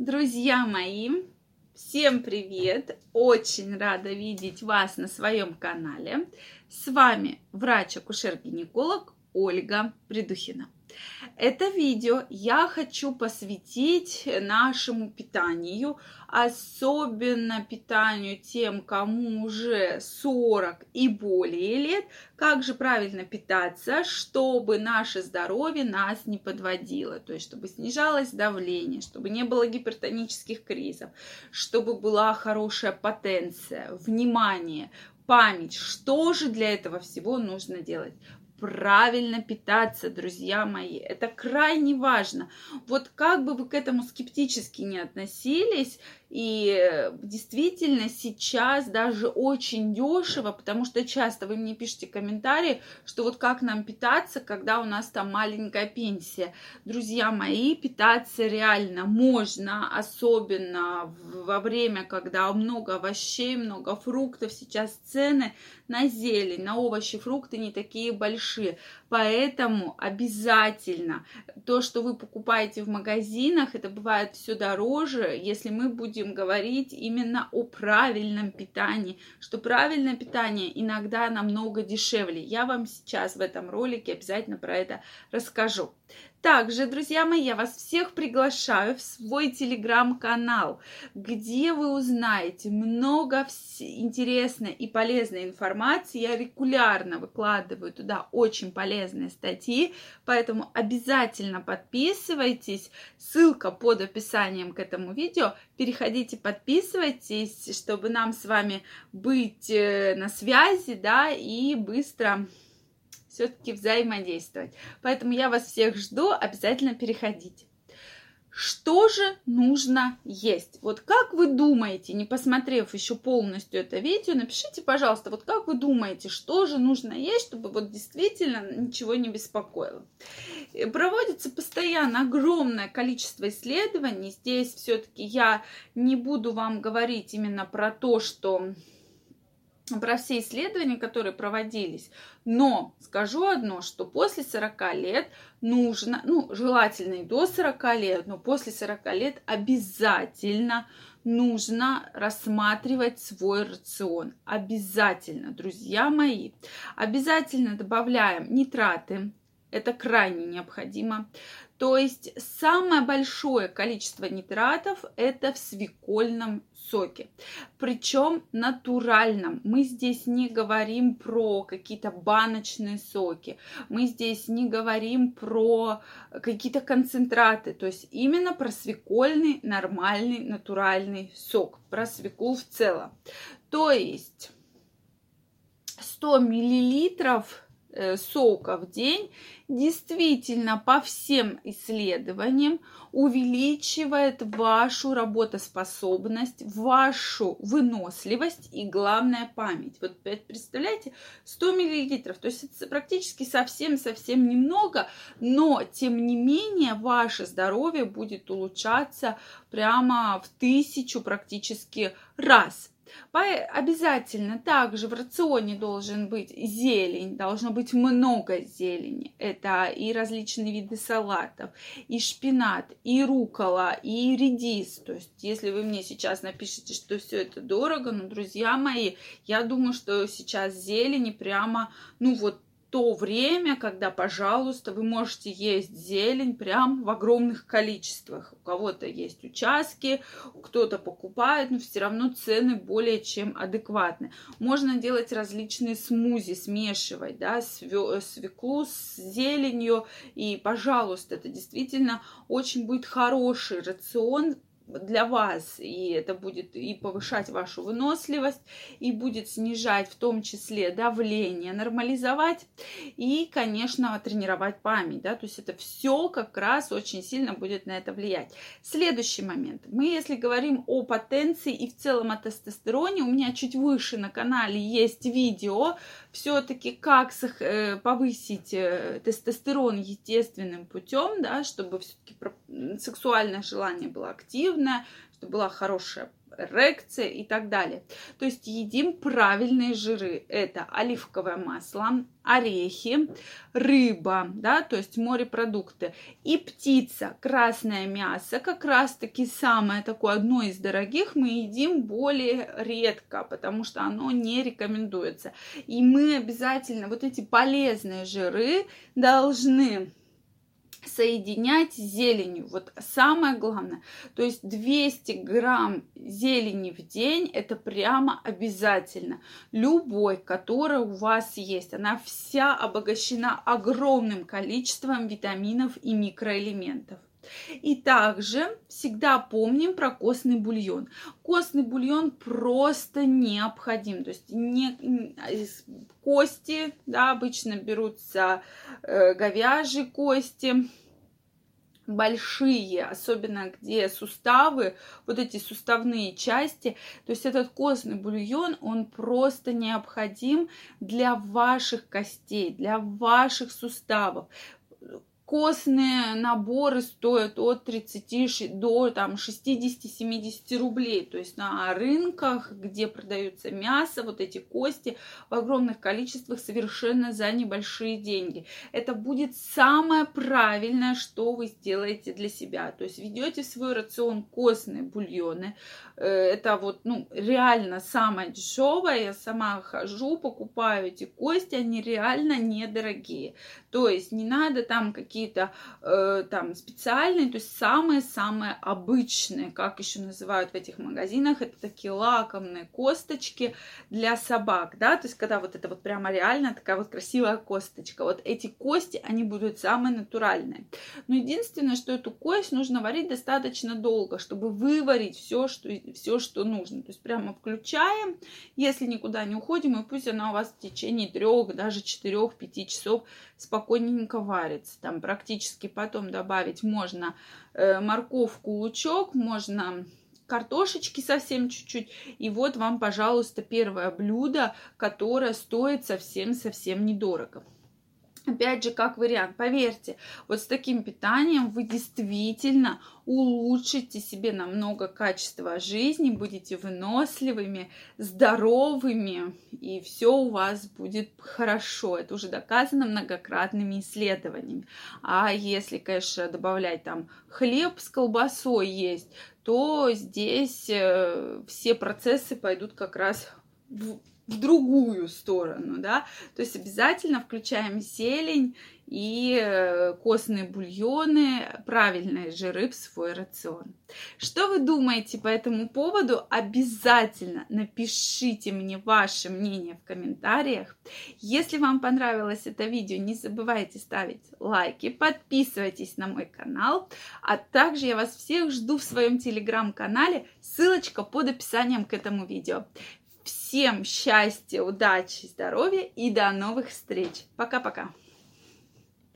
Друзья мои, всем привет! Очень рада видеть вас на своем канале. С вами врач-акушер-гинеколог Ольга Придухина. Это видео я хочу посвятить нашему питанию, особенно питанию тем, кому уже 40 и более лет, как же правильно питаться, чтобы наше здоровье нас не подводило, то есть чтобы снижалось давление, чтобы не было гипертонических кризов, чтобы была хорошая потенция, внимание, память. Что же для этого всего нужно делать? Правильно питаться, друзья мои. Это крайне важно. Вот как бы вы к этому скептически не относились, и действительно сейчас даже очень дешево, потому что часто вы мне пишете комментарии, что вот как нам питаться, когда у нас там маленькая пенсия. Друзья мои, питаться реально можно, особенно во время, когда много овощей, много фруктов. Сейчас цены на зелень, на овощи, фрукты не такие большие. Поэтому обязательно то, что вы покупаете в магазинах, это бывает все дороже, если мы будем говорить именно о правильном питании, что правильное питание иногда намного дешевле. Я вам сейчас в этом ролике обязательно про это расскажу. Также, друзья мои, я вас всех приглашаю в свой телеграм-канал, где вы узнаете много интересной и полезной информации. Я регулярно выкладываю туда очень полезные статьи, поэтому обязательно подписывайтесь. Ссылка под описанием к этому видео. Переходите, подписывайтесь, чтобы нам с вами быть э, на связи, да, и быстро все-таки взаимодействовать. Поэтому я вас всех жду, обязательно переходите. Что же нужно есть? Вот как вы думаете, не посмотрев еще полностью это видео, напишите, пожалуйста, вот как вы думаете, что же нужно есть, чтобы вот действительно ничего не беспокоило. Проводится постоянно огромное количество исследований. Здесь все-таки я не буду вам говорить именно про то, что про все исследования, которые проводились. Но скажу одно, что после 40 лет нужно, ну, желательно и до 40 лет, но после 40 лет обязательно нужно рассматривать свой рацион. Обязательно, друзья мои. Обязательно добавляем нитраты. Это крайне необходимо. То есть самое большое количество нитратов это в свекольном соке. Причем натуральном. Мы здесь не говорим про какие-то баночные соки. Мы здесь не говорим про какие-то концентраты. То есть именно про свекольный нормальный натуральный сок. Про свеклу в целом. То есть 100 миллилитров сока в день действительно по всем исследованиям увеличивает вашу работоспособность, вашу выносливость и, главное, память. Вот представляете, 100 миллилитров, то есть это практически совсем-совсем немного, но, тем не менее, ваше здоровье будет улучшаться прямо в тысячу практически раз. Обязательно также в рационе должен быть зелень, должно быть много зелени. Это и различные виды салатов, и шпинат, и рукола, и редис. То есть, если вы мне сейчас напишите, что все это дорого, ну, друзья мои, я думаю, что сейчас зелени прямо, ну, вот то время, когда, пожалуйста, вы можете есть зелень прям в огромных количествах. У кого-то есть участки, кто-то покупает, но все равно цены более чем адекватны. Можно делать различные смузи, смешивать, да, свеклу с зеленью. И, пожалуйста, это действительно очень будет хороший рацион для вас, и это будет и повышать вашу выносливость, и будет снижать в том числе давление, нормализовать и, конечно, тренировать память, да, то есть это все как раз очень сильно будет на это влиять. Следующий момент. Мы, если говорим о потенции и в целом о тестостероне, у меня чуть выше на канале есть видео, все-таки как э, повысить э, тестостерон естественным путем, да, чтобы все-таки сексуальное желание было активное, чтобы была хорошая эрекция и так далее. То есть едим правильные жиры. Это оливковое масло, орехи, рыба, да, то есть морепродукты и птица, красное мясо, как раз-таки самое такое, одно из дорогих, мы едим более редко, потому что оно не рекомендуется. И мы обязательно вот эти полезные жиры должны соединять с зеленью. Вот самое главное. То есть 200 грамм зелени в день это прямо обязательно. Любой, которая у вас есть, она вся обогащена огромным количеством витаминов и микроэлементов. И также всегда помним про костный бульон. Костный бульон просто необходим. То есть не, кости, да, обычно берутся э, говяжьи кости, большие, особенно где суставы, вот эти суставные части. То есть этот костный бульон, он просто необходим для ваших костей, для ваших суставов костные наборы стоят от 30 до там, 60-70 рублей. То есть на рынках, где продаются мясо, вот эти кости в огромных количествах совершенно за небольшие деньги. Это будет самое правильное, что вы сделаете для себя. То есть ведете в свой рацион костные бульоны. Э, это вот ну, реально самое дешевое. Я сама хожу, покупаю эти кости, они реально недорогие. То есть не надо там какие-то э, там специальные, то есть самые-самые обычные, как еще называют в этих магазинах, это такие лакомные косточки для собак, да, то есть когда вот это вот прямо реально такая вот красивая косточка. Вот эти кости, они будут самые натуральные. Но единственное, что эту кость нужно варить достаточно долго, чтобы выварить все, что, все, что нужно. То есть прямо включаем, если никуда не уходим, и пусть она у вас в течение трех, даже четырех-пяти часов спокойненько варится. Там практически потом добавить можно э, морковку, лучок, можно картошечки совсем чуть-чуть. И вот вам, пожалуйста, первое блюдо, которое стоит совсем-совсем недорого. Опять же, как вариант, поверьте, вот с таким питанием вы действительно улучшите себе намного качество жизни, будете выносливыми, здоровыми, и все у вас будет хорошо. Это уже доказано многократными исследованиями. А если, конечно, добавлять там хлеб с колбасой есть, то здесь э, все процессы пойдут как раз в в другую сторону, да, то есть обязательно включаем зелень и э, костные бульоны, правильные жиры в свой рацион. Что вы думаете по этому поводу? Обязательно напишите мне ваше мнение в комментариях. Если вам понравилось это видео, не забывайте ставить лайки, подписывайтесь на мой канал, а также я вас всех жду в своем телеграм-канале, ссылочка под описанием к этому видео. Всем счастья, удачи, здоровья и до новых встреч. Пока-пока.